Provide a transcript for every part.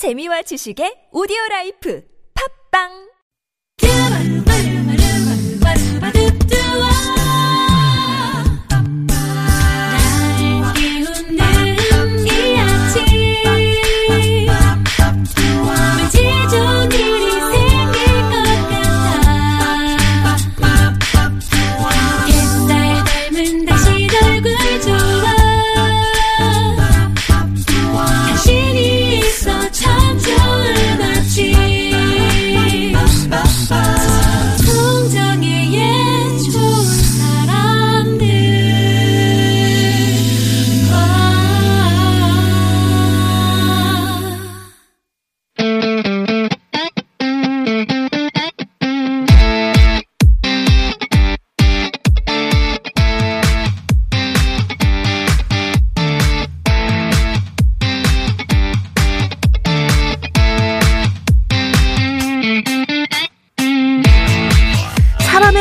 재미와 지식의 오디오 라이프. 팝빵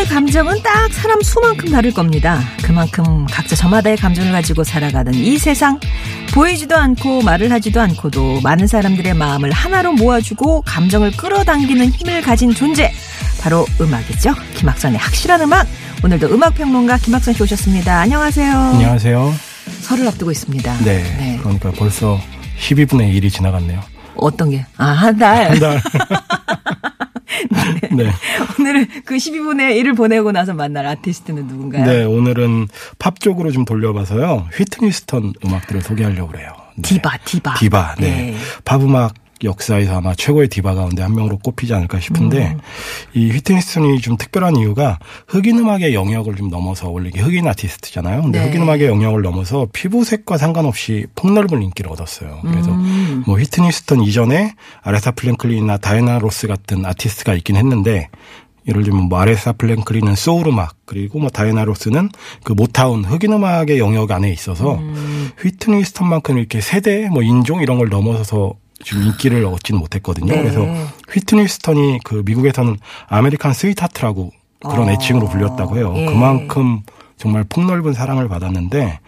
감정은 딱 사람 수만큼 다를 겁니다. 그만큼 각자 저마다의 감정을 가지고 살아가는 이 세상. 보이지도 않고 말을 하지도 않고도 많은 사람들의 마음을 하나로 모아주고 감정을 끌어당기는 힘을 가진 존재. 바로 음악이죠. 김학선의 확실한 음악. 오늘도 음악평론가 김학선 씨 오셨습니다. 안녕하세요. 안녕하세요. 설을 앞두고 있습니다. 네, 그러니까 벌써 12분의 1이 지나갔네요. 어떤 게? 아, 한 달. 한 달. 네. 오늘은 그 12분의 1을 보내고 나서 만날 아티스트는 누군가요? 네, 오늘은 팝 쪽으로 좀 돌려봐서요. 휘트니 휴스턴 음악들을 소개하려고 그래요. 네. 디바, 디바. 디바, 네. 네. 팝 음악 역사에서 아마 최고의 디바 가운데 한 명으로 꼽히지 않을까 싶은데 음. 이 휘트니 휴스턴이 좀 특별한 이유가 흑인 음악의 영역을 좀 넘어서 원래 이게 흑인 아티스트잖아요. 근데 네. 흑인 음악의 영역을 넘어서 피부색과 상관없이 폭넓은 인기를 얻었어요. 그래서 음. 뭐 휘트니 휴스턴 이전에 아레사 프랭클린이나 다이애나 로스 같은 아티스트가 있긴 했는데 예를 들면 뭐 아레사 프랭클린은 소울 음악 그리고 뭐 다이애나 로스는 그 모타운 흑인 음악의 영역 안에 있어서 음. 휘트니 휴스턴만큼 이렇게 세대 뭐 인종 이런 걸 넘어서서 좀 인기를 얻지는 못했거든요. 네. 그래서 휘트니 휴스턴이 그 미국에서는 American Sweetheart라고 그런 어. 애칭으로 불렸다고 해요. 예. 그만큼 정말 폭넓은 사랑을 받았는데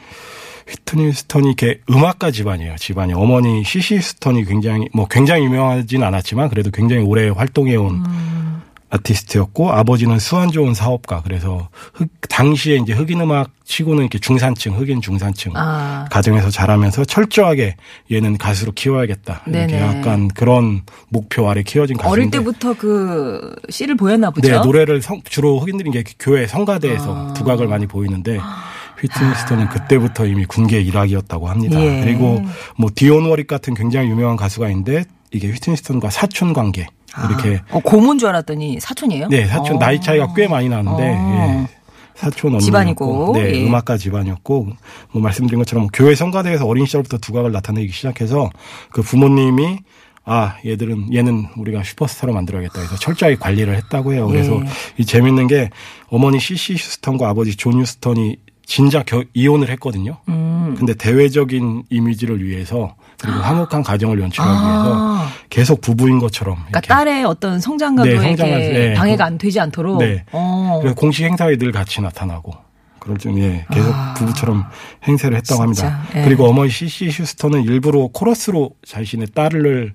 휘트니 휴스턴이 이렇게 음악가 집안이에요. 집안이 어머니 시시 휴스턴이 굉장히 뭐 굉장히 유명하진 않았지만 그래도 굉장히 오래 활동해온 음. 아티스트였고 아버지는 수완 좋은 사업가 그래서 흑, 당시에 이제 흑인 음악 치고는 이렇게 중산층 흑인 중산층 아. 가정에서 자라면서 철저하게 얘는 가수로 키워야겠다 이렇게 네네. 약간 그런 목표 아래 키워진 가수인데 어릴 때부터 그 씨를 보였나 보죠. 네 노래를 성- 주로 흑인들이 이제 교회 성가대에서 아. 두각을 많이 보이는데 휘트니 스턴은 그때부터 이미 군계 일학이었다고 합니다. 예. 그리고 뭐 디온 워릭 같은 굉장히 유명한 가수가 있는데 이게 휘트니 휴스턴과 사촌 관계 이렇게 어, 고모인 줄 알았더니 사촌이에요? 네, 사촌 어. 나이 차이가 꽤 많이 나는데 어. 예. 사촌 언니였고 집안이고, 네, 예. 음악가 집안이었고 뭐 말씀드린 것처럼 교회 성가대에서 어린 시절부터 두각을 나타내기 시작해서 그 부모님이 아 얘들은 얘는 우리가 슈퍼스타로 만들어야겠다 해서 철저하게 관리를 했다고 해요. 그래서 예. 이 재밌는 게 어머니 시시 휴스턴과 아버지 존 휴스턴이 진짜 겨, 이혼을 했거든요. 음. 근데 대외적인 이미지를 위해서 그리고 화목한 가정을 연출하기 아. 위해서 계속 부부인 것처럼 그러니까 이렇게 딸의 어떤 성장과도 네, 네. 방해가 안 되지 않도록. 네. 어. 그래서 공식 행사에 늘 같이 나타나고 그럴 좀 예, 계속 아. 부부처럼 행세를 했다고 합니다. 진짜, 예. 그리고 어머니 시시 휴스턴은 일부러 코러스로 자신의 딸을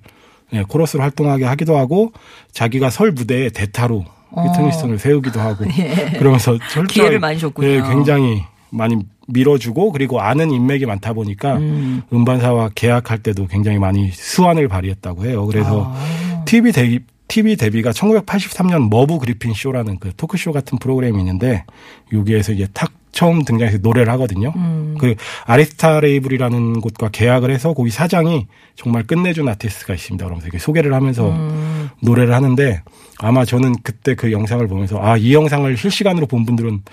예, 코러스로 활동하게 하기도 하고 자기가 설 무대에 대타로 휘트니 스턴을 세우기도 하고 그러면서 철저히 어. 기회를 많이 줬군요. 예, 굉장히 많이 밀어주고 그리고 아는 인맥이 많다 보니까 음. 음반사와 계약할 때도 굉장히 많이 수완을 발휘했다고 해요. 그래서 아. TV 데뷔 TV 데뷔가 1983년 머브 그리핀 쇼라는 그 토크쇼 같은 프로그램이 있는데 여기에서 이제 탁 처음 등장해서 노래를 하거든요. 음. 그 아리스타 레이블이라는 곳과 계약을 해서 거기 사장이 정말 끝내준 아티스트가 있습니다. 그러면서 이렇게 소개를 하면서 음. 노래를 하는데 아마 저는 그때 그 영상을 보면서 아 이 영상을 실시간으로 본 분들은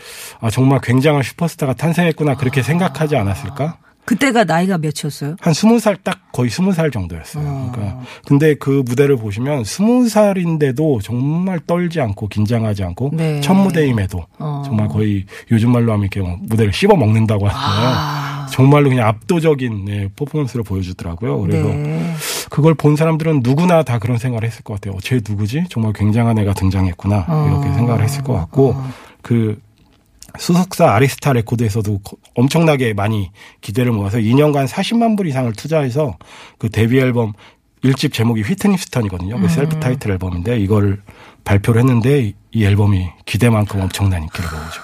아 정말 굉장한 슈퍼스타가 탄생했구나 그렇게 생각하지 않았을까? 그때가 나이가 몇이었어요? 한 스무 살 딱 거의 스무 살 정도였어요. 그러니까 근데 그 무대를 보시면 스무 살인데도 정말 떨지 않고 긴장하지 않고 네. 첫 무대임에도 어. 정말 거의 요즘 말로 하면 이렇게 막 무대를 씹어 먹는다고 하잖아요. 아. 정말로 그냥 압도적인 네, 퍼포먼스를 보여주더라고요. 그래서 네. 그걸 본 사람들은 누구나 다 그런 생각을 했을 것 같아요. 쟤 누구지? 정말 굉장한 애가 등장했구나. 어. 이렇게 생각을 했을 것 같고 그 소속사 아리스타 레코드에서도 거- 엄청나게 많이 기대를 모아서 2년간 40만 불 이상을 투자해서 그 데뷔 앨범 1집 제목이 휘트니 휴스턴이거든요. 그 self title 앨범인데 이걸 발표를 했는데 이- 이 앨범이 기대만큼 엄청난 인기를 모으죠.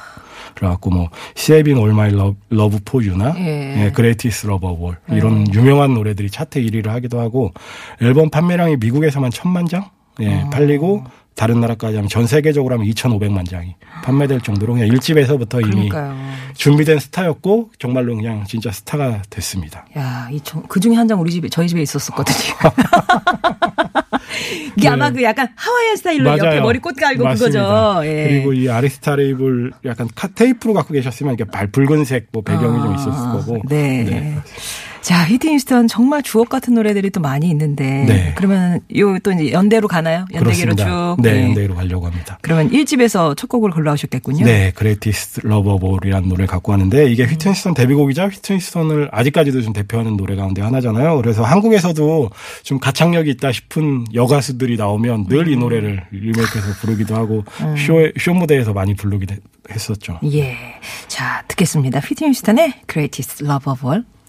그래갖고 뭐 Saving All My Love, Love For You나 예. 예, Greatest Love of All 이런 유명한 노래들이 차트 1위를 하기도 하고 앨범 판매량이 미국에서만 천만 장 예, 팔리고 다른 나라까지 하면 전 세계적으로 하면 2,500만 장이 판매될 정도로 그냥 1집에서부터 이미 그러니까요. 준비된 스타였고 정말로 그냥 진짜 스타가 됐습니다. 야, 이그 중에 한 장 우리 집에 저희 집에 있었었거든요. 이게 네. 아마 그 약간 하와이안 스타일로 옆에 머리 꽃 꽂고 맞습니다. 그거죠. 예. 그리고 이 아리스타 레이블 약간 카 테이프로 갖고 계셨으면 이렇게 발 붉은색 뭐 배경이 좀 있었을 아, 거고. 네. 자, 휘트니 휴스턴 정말 주옥 같은 노래들이 또 많이 있는데. 네. 그러면 요 또 이제 연대로 가나요? 연대기로 그렇습니다. 쭉. 네, 예. 연대기로 가려고 합니다. 그러면 1집에서 첫 곡을 골라오셨겠군요. 네, Greatest Love of All이라는 노래를 갖고 왔는데 이게 휘트니 휴스턴 데뷔곡이자 휘트니 휴스턴을 아직까지도 좀 대표하는 노래 가운데 하나잖아요. 그래서 한국에서도 좀 가창력이 있다 싶은 여가수들이 나오면 늘 이 노래를 리메이크해서 부르기도 하고 쇼, 쇼 무대에서 많이 부르기도 했었죠. 예. 자, 듣겠습니다. 휘트니 휴스턴의 Greatest Love of All. I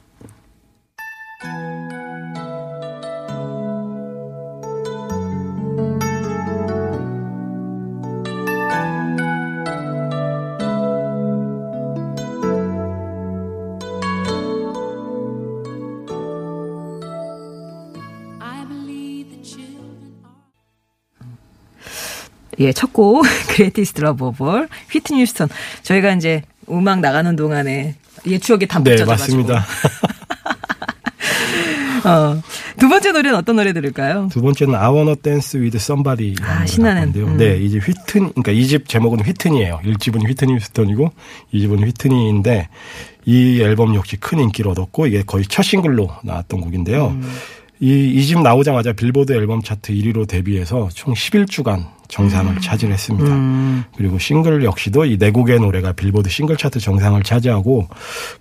예, 첫 곡, Greatest Love of All, 휘트니 스턴. 저희가 이제 음악 나가는 동안에 옛 추억에 다 네, 묻혀져 가지고. 맞습니다. 어. 두 번째 노래는 어떤 노래 들을까요? 두 번째는 I Wanna Dance With Somebody. 아, 신나는. 데요 음. 네, 이제 휘튼, 그러니까 이 집 제목은 휘튼이에요. 1집은 휘트니 휴스턴이고, 2집은 휘트니인데, 이 앨범 역시 큰 인기를 얻었고, 이게 거의 첫 싱글로 나왔던 곡인데요. 음. 이, 2집 나오자마자 빌보드 앨범 차트 1위로 데뷔해서 총 11주간 정상을 음. 차지했습니다. 그리고 싱글 역시도 이 네 곡의 노래가 빌보드 싱글 차트 정상을 차지하고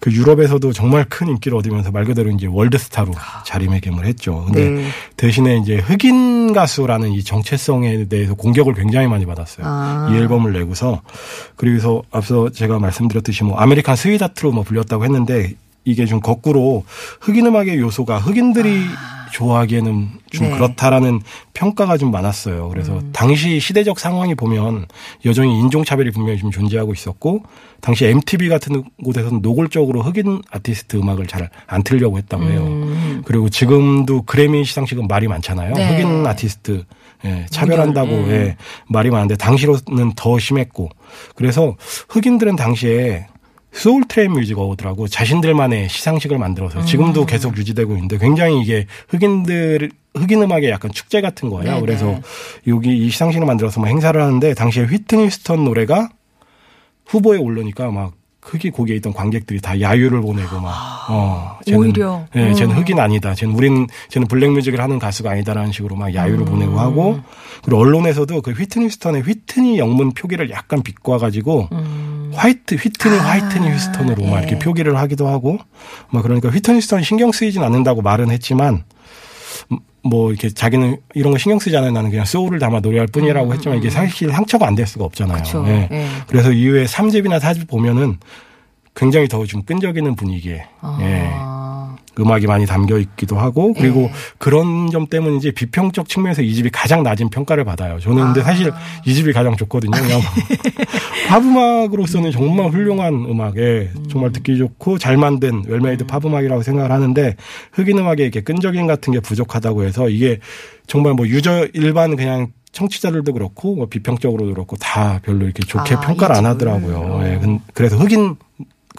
그 유럽에서도 정말 큰 인기를 얻으면서 말 그대로 이제 월드스타로 자리매김을 했죠. 근데 네. 대신에 이제 흑인 가수라는 이 정체성에 대해서 공격을 굉장히 많이 받았어요. 아. 이 앨범을 내고서 그래서 앞서 제가 말씀드렸듯이 뭐 American Sweetheart로 뭐 불렸다고 했는데 이게 좀 거꾸로 흑인 음악의 요소가 흑인들이 좋아하기에는 좀 네. 그렇다라는 평가가 좀 많았어요. 그래서 음. 당시 시대적 상황이 보면 여전히 인종차별이 분명히 좀 존재하고 있었고 당시 MTV 같은 곳에서는 노골적으로 흑인 아티스트 음악을 잘 안 틀려고 했다고 해요. 그리고 지금도 그래미 시상식은 말이 많잖아요. 음. 네. 흑인 아티스트 예, 차별한다고 음. 예, 말이 많은데 당시로는 더 심했고 그래서 흑인들은 당시에 Soul Train Music Award라고 자신들만의 시상식을 만들어서 음. 지금도 계속 유지되고 있는데 굉장히 이게 흑인들 흑인 음악의 약간 축제 같은 거예요. 네네. 그래서 여기 이 시상식을 만들어서 막 행사를 하는데 당시에 휘트니 휴스턴 노래가 후보에 오르니까 막 흑이 거기에 있던 관객들이 다 야유를 보내고 막 어, 쟤는, 오히려. 예, 쟤는 음. 흑인 아니다. 쟤는 우린 쟤는 black music을 하는 가수가 아니다라는 식으로 막 야유를 음. 보내고 하고 그리고 언론에서도 그 휘트니 스턴의 휘트니 영문 표기를 약간 비꼬아 가지고 화이트 휘트니 아, 화이트니 휴스턴으로 막 이렇게 예. 표기를 하기도 하고 막 그러니까 휘트니 스턴이 신경 쓰이진 않는다고 말은 했지만 음, 뭐 이렇게 자기는 이런 거 신경 쓰지 않아요. 나는 그냥 소울을 담아 노래할 뿐이라고 했지만 이게 사실 상처가 안 될 수가 없잖아요. 음, 그쵸. 예. 예. 그래서 이후에 3집이나 4집 보면은 굉장히 더 좀 끈적이는 분위기에 예. 아. 음악이 많이 담겨 있기도 하고 그리고 예. 그런 점 때문인지 비평적 측면에서 이 집이 가장 낮은 평가를 받아요. 저는 근데 아. 사실 이 집이 가장 좋거든요. 그냥 팝음악으로서는 정말 훌륭한 음악에 정말 듣기 좋고 잘 만든 well-made 팝음악이라고 생각을 하는데 흑인 음악에 이렇게 끈적임 같은 게 부족하다고 해서 이게 정말 뭐 user 일반 그냥 청취자들도 그렇고 뭐 비평적으로도 그렇고 다 별로 이렇게 좋게 아, 평가를 이 안. 하더라고요. 예, 근- 그래서 흑인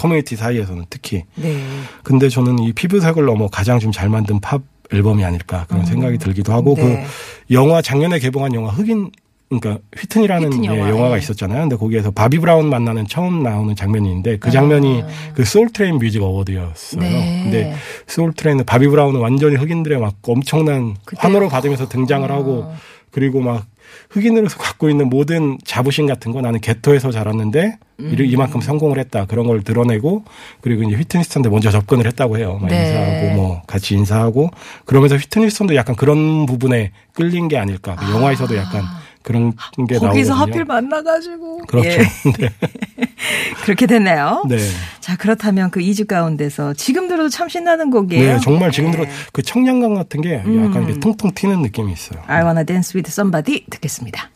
커뮤니티 사이에서는 특히 네. 근데 저는 이 피부색을 넘어 가장 좀 잘 만든 팝 앨범이 아닐까 그런 생각이 들기도 하고 네. 그 영화 작년에 개봉한 영화 흑인 그러니까 휘트니라는 휘튼 예, 영화, 영화가 예. 있었잖아요. 근데 거기에서 바비 브라운 만나는 처음 나오는 장면인데 그 장면이 그 Soul Train Music Award였어요. 아. 네. 근데 Soul Train은 바비 브라운은 완전히 흑인들의 막 엄청난 그때- 환호를 받으면서 등장을 아. 하고 그리고 막 흑인으로서 갖고 있는 모든 자부심 같은 거 나는 게토에서 자랐는데 음. 이- 이만큼 성공을 했다 그런 걸 드러내고 그리고 이제 휘트니스턴도 먼저 접근을 했다고 해요. 막 네. 인사하고 뭐 같이 인사하고 그러면서 휘트니스턴도 약간 그런 부분에 끌린 게 아닐까. 그 영화에서도 약간 그런 게 거기서 나오거든요. 하필 만나가지고. 그렇죠. 예. 네. 그렇게 됐네요. 네. 자, 그렇다면 그 2집 가운데서 지금 들어도 참 신나는 곡이에요. 네, 정말 지금 네. 들어 그 청량감 같은 게 약간 음. 이렇게 통통 튀는 느낌이 있어요. I wanna dance with somebody 듣겠습니다.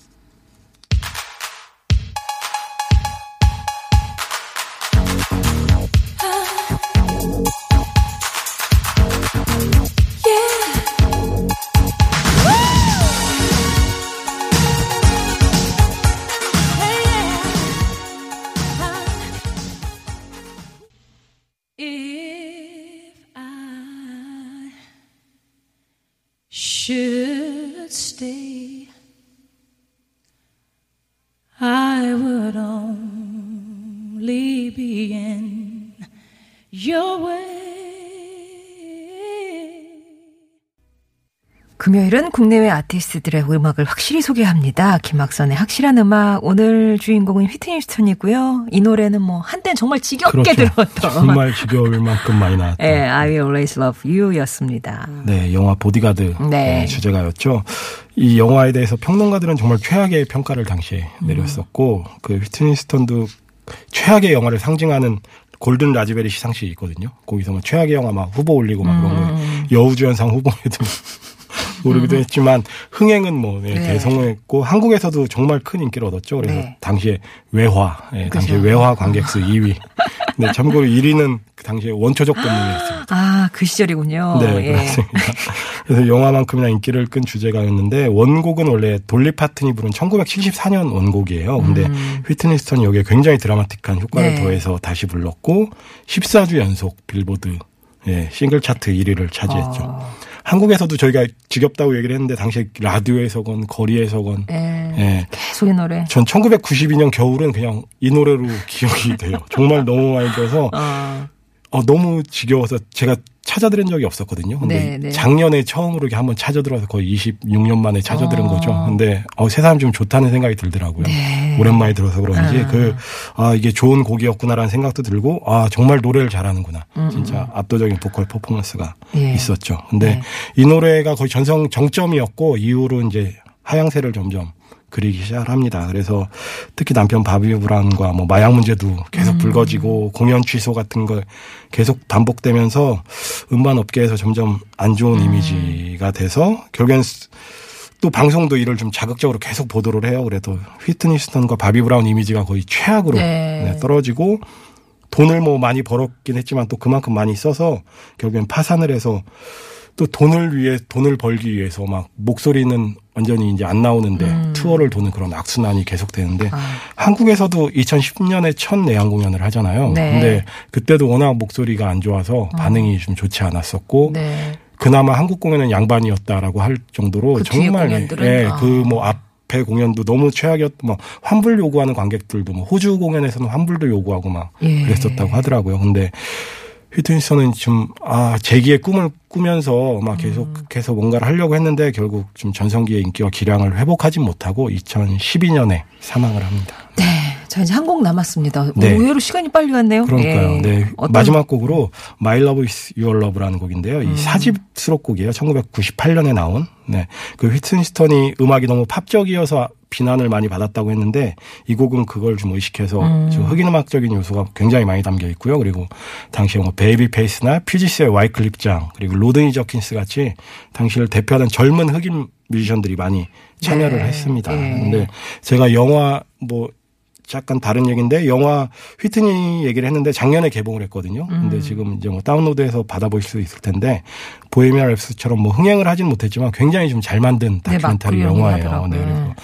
금요일은 국내외 아티스트들의 음악을 확실히 소개합니다. 김학선의 확실한 음악. 오늘 주인공은 휘트니 스턴이고요. 이 노래는 뭐 한땐 정말 지겹게 그렇죠. 들었던 정말 지겨울 만큼 많이 나왔던. 예, I Will Always Love You였습니다. 네, 영화 보디가드 네. 네, 주제가였죠. 이 영화에 대해서 평론가들은 정말 최악의 평가를 당시에 음. 내렸었고 그 휘트니 스턴도 최악의 영화를 상징하는 골든 라즈베리 시상식이 있거든요. 거기서 뭐 최악의 영화 막 후보 올리고 막 그런 음. 거 여우주연상 후보에도 오르기도 했지만 흥행은 뭐 네, 네. 대성공했고 한국에서도 정말 큰 인기를 얻었죠. 그래서 네. 당시에 외화, 예, 당시에. 외화 관객수 2위. 네, 참고로 1위는 그 당시에 원초적 본능이었습니다. 아, 그 시절이군요. 네, 예. 그렇습니다. 그래서 영화만큼이나 인기를 끈 주제가였는데 원곡은 원래 돌리 파튼이 부른 1974년 원곡이에요. 근데 휘트니 스턴이 여기에 굉장히 드라마틱한 효과를 음. 네. 더해서 다시 불렀고 14주 연속 빌보드 예, 싱글 차트 1위를 차지했죠. 어. 한국에서도 저희가 지겹다고 얘기를 했는데 당시에 라디오에서건 거리에서건 예. 예. 계속 이 노래. 전 1992년 겨울은 그냥 이 노래로 기억이 돼요. 정말 너무 많이 들어서 어. 어, 너무 지겨워서 제가 찾아들은 적이 없었거든요. 근데 네, 네. 작년에 처음으로 이렇게 한번 찾아들어서 거의 26년 만에 찾아들은 어. 거죠. 근데 어, 새삼 좀 좋다는 생각이 들더라고요. 네. 오랜만에 들어서 그런지 아. 그 아, 이게 좋은 곡이었구나라는 생각도 들고 아, 정말 노래를 잘하는구나. 음, 진짜 압도적인 보컬 퍼포먼스가 예. 있었죠. 근데 네. 이 노래가 거의 전성 정점이었고 이후로 이제 하향세를 점점 그리기 시작합니다. 그래서 특히 남편 바비 브라운과 뭐 마약 문제도 계속 음. 불거지고 공연 취소 같은 걸 계속 반복되면서 음반 업계에서 점점 안 음. 좋은 이미지가 돼서 결국엔 스- 또 방송도 이를 좀 자극적으로 계속 보도를 해요. 그래도 휘트니 휴스턴과 바비 브라운 이미지가 거의 최악으로 네. 네, 떨어지고 돈을 뭐 많이 벌었긴 했지만 또 그만큼 많이 써서 결국엔 파산을 해서 또 돈을 위해 돈을 벌기 위해서 막 목소리는 완전히 이제 안 나오는데 투어를 도는 그런 악순환이 계속되는데 음. 아. 한국에서도 2010년에 첫 내한 공연을 하잖아요. 네. 근데 그때도 워낙 목소리가 안 좋아서 반응이 좀 좋지 않았었고 네. 그나마 한국 공연은 양반이었다라고 할 정도로 그 정말 공연들은? 예, 아. 그뭐 앞에 공연도 너무 최악이었 뭐 환불 요구하는 관객들도 뭐 호주 공연에서는 환불도 요구하고 막 예. 그랬었다고 하더라고요. 근데 휘트니스턴은 좀, 아, 재기의 꿈을 꾸면서 막 계속해서 뭔가를 하려고 했는데 결국 좀 전성기의 인기와 기량을 회복하지 못하고 2012년에 사망을 합니다. 네. 자, 이제 한 곡 남았습니다. 네. 의외로 시간이 빨리 갔네요. 그러니까요. 예. 네. 어떤- 마지막 곡으로 My Love is Your Love라는 곡인데요. 이 사집 수록곡이에요. 1998년에 나온. 네. 그 휘트니스턴이 음악이 너무 팝적이어서 비난을 많이 받았다고 했는데 이 곡은 그걸 좀 의식해서 좀 흑인 음악적인 요소가 굉장히 많이 담겨 있고요. 그리고 당시에 뭐 베이비 페이스나 퓨지스의 와이클리프 장 그리고 로드니 저킨스 같이 당시를 대표하는 젊은 흑인 뮤지션들이 많이 참여를 네. 했습니다. 예. 근데 제가 영화 뭐 약간 다른 얘기인데 영화 휘트니 얘기를 했는데 작년에 개봉을 했거든요. 음. 근데 지금 이제 뭐 다운로드해서 받아보실 수 있을 텐데 보헤미안 랩소디처럼 뭐 흥행을 하진 못했지만 굉장히 좀 잘 만든 네, 다큐멘터리 맞고요. 영화예요. 네, 그래서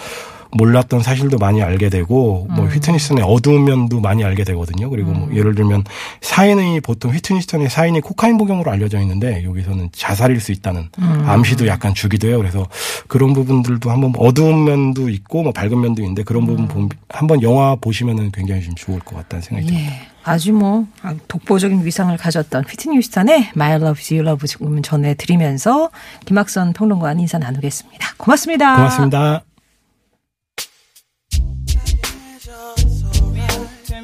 몰랐던 사실도 많이 알게 되고 뭐 음. 휘트니 휴스턴의 어두운 면도 많이 알게 되거든요. 그리고 뭐 예를 들면 사인이 보통 휘트니스턴의 사인이 코카인 복용으로 알려져 있는데 여기서는 자살일 수 있다는 음. 암시도 약간 주기도 해요. 그래서 그런 부분들도 한번 어두운 면도 있고 뭐 밝은 면도 있는데 그런 부분 보- 한번 영화 보시면은 굉장히 좀 좋을 것 같다는 생각이 듭니다. 예. 아주 뭐 독보적인 위상을 가졌던 휘트니 휴스턴의 My Love Is You Love 지금 전해드리면서 김학선 평론가와 인사 나누겠습니다. 고맙습니다. 고맙습니다.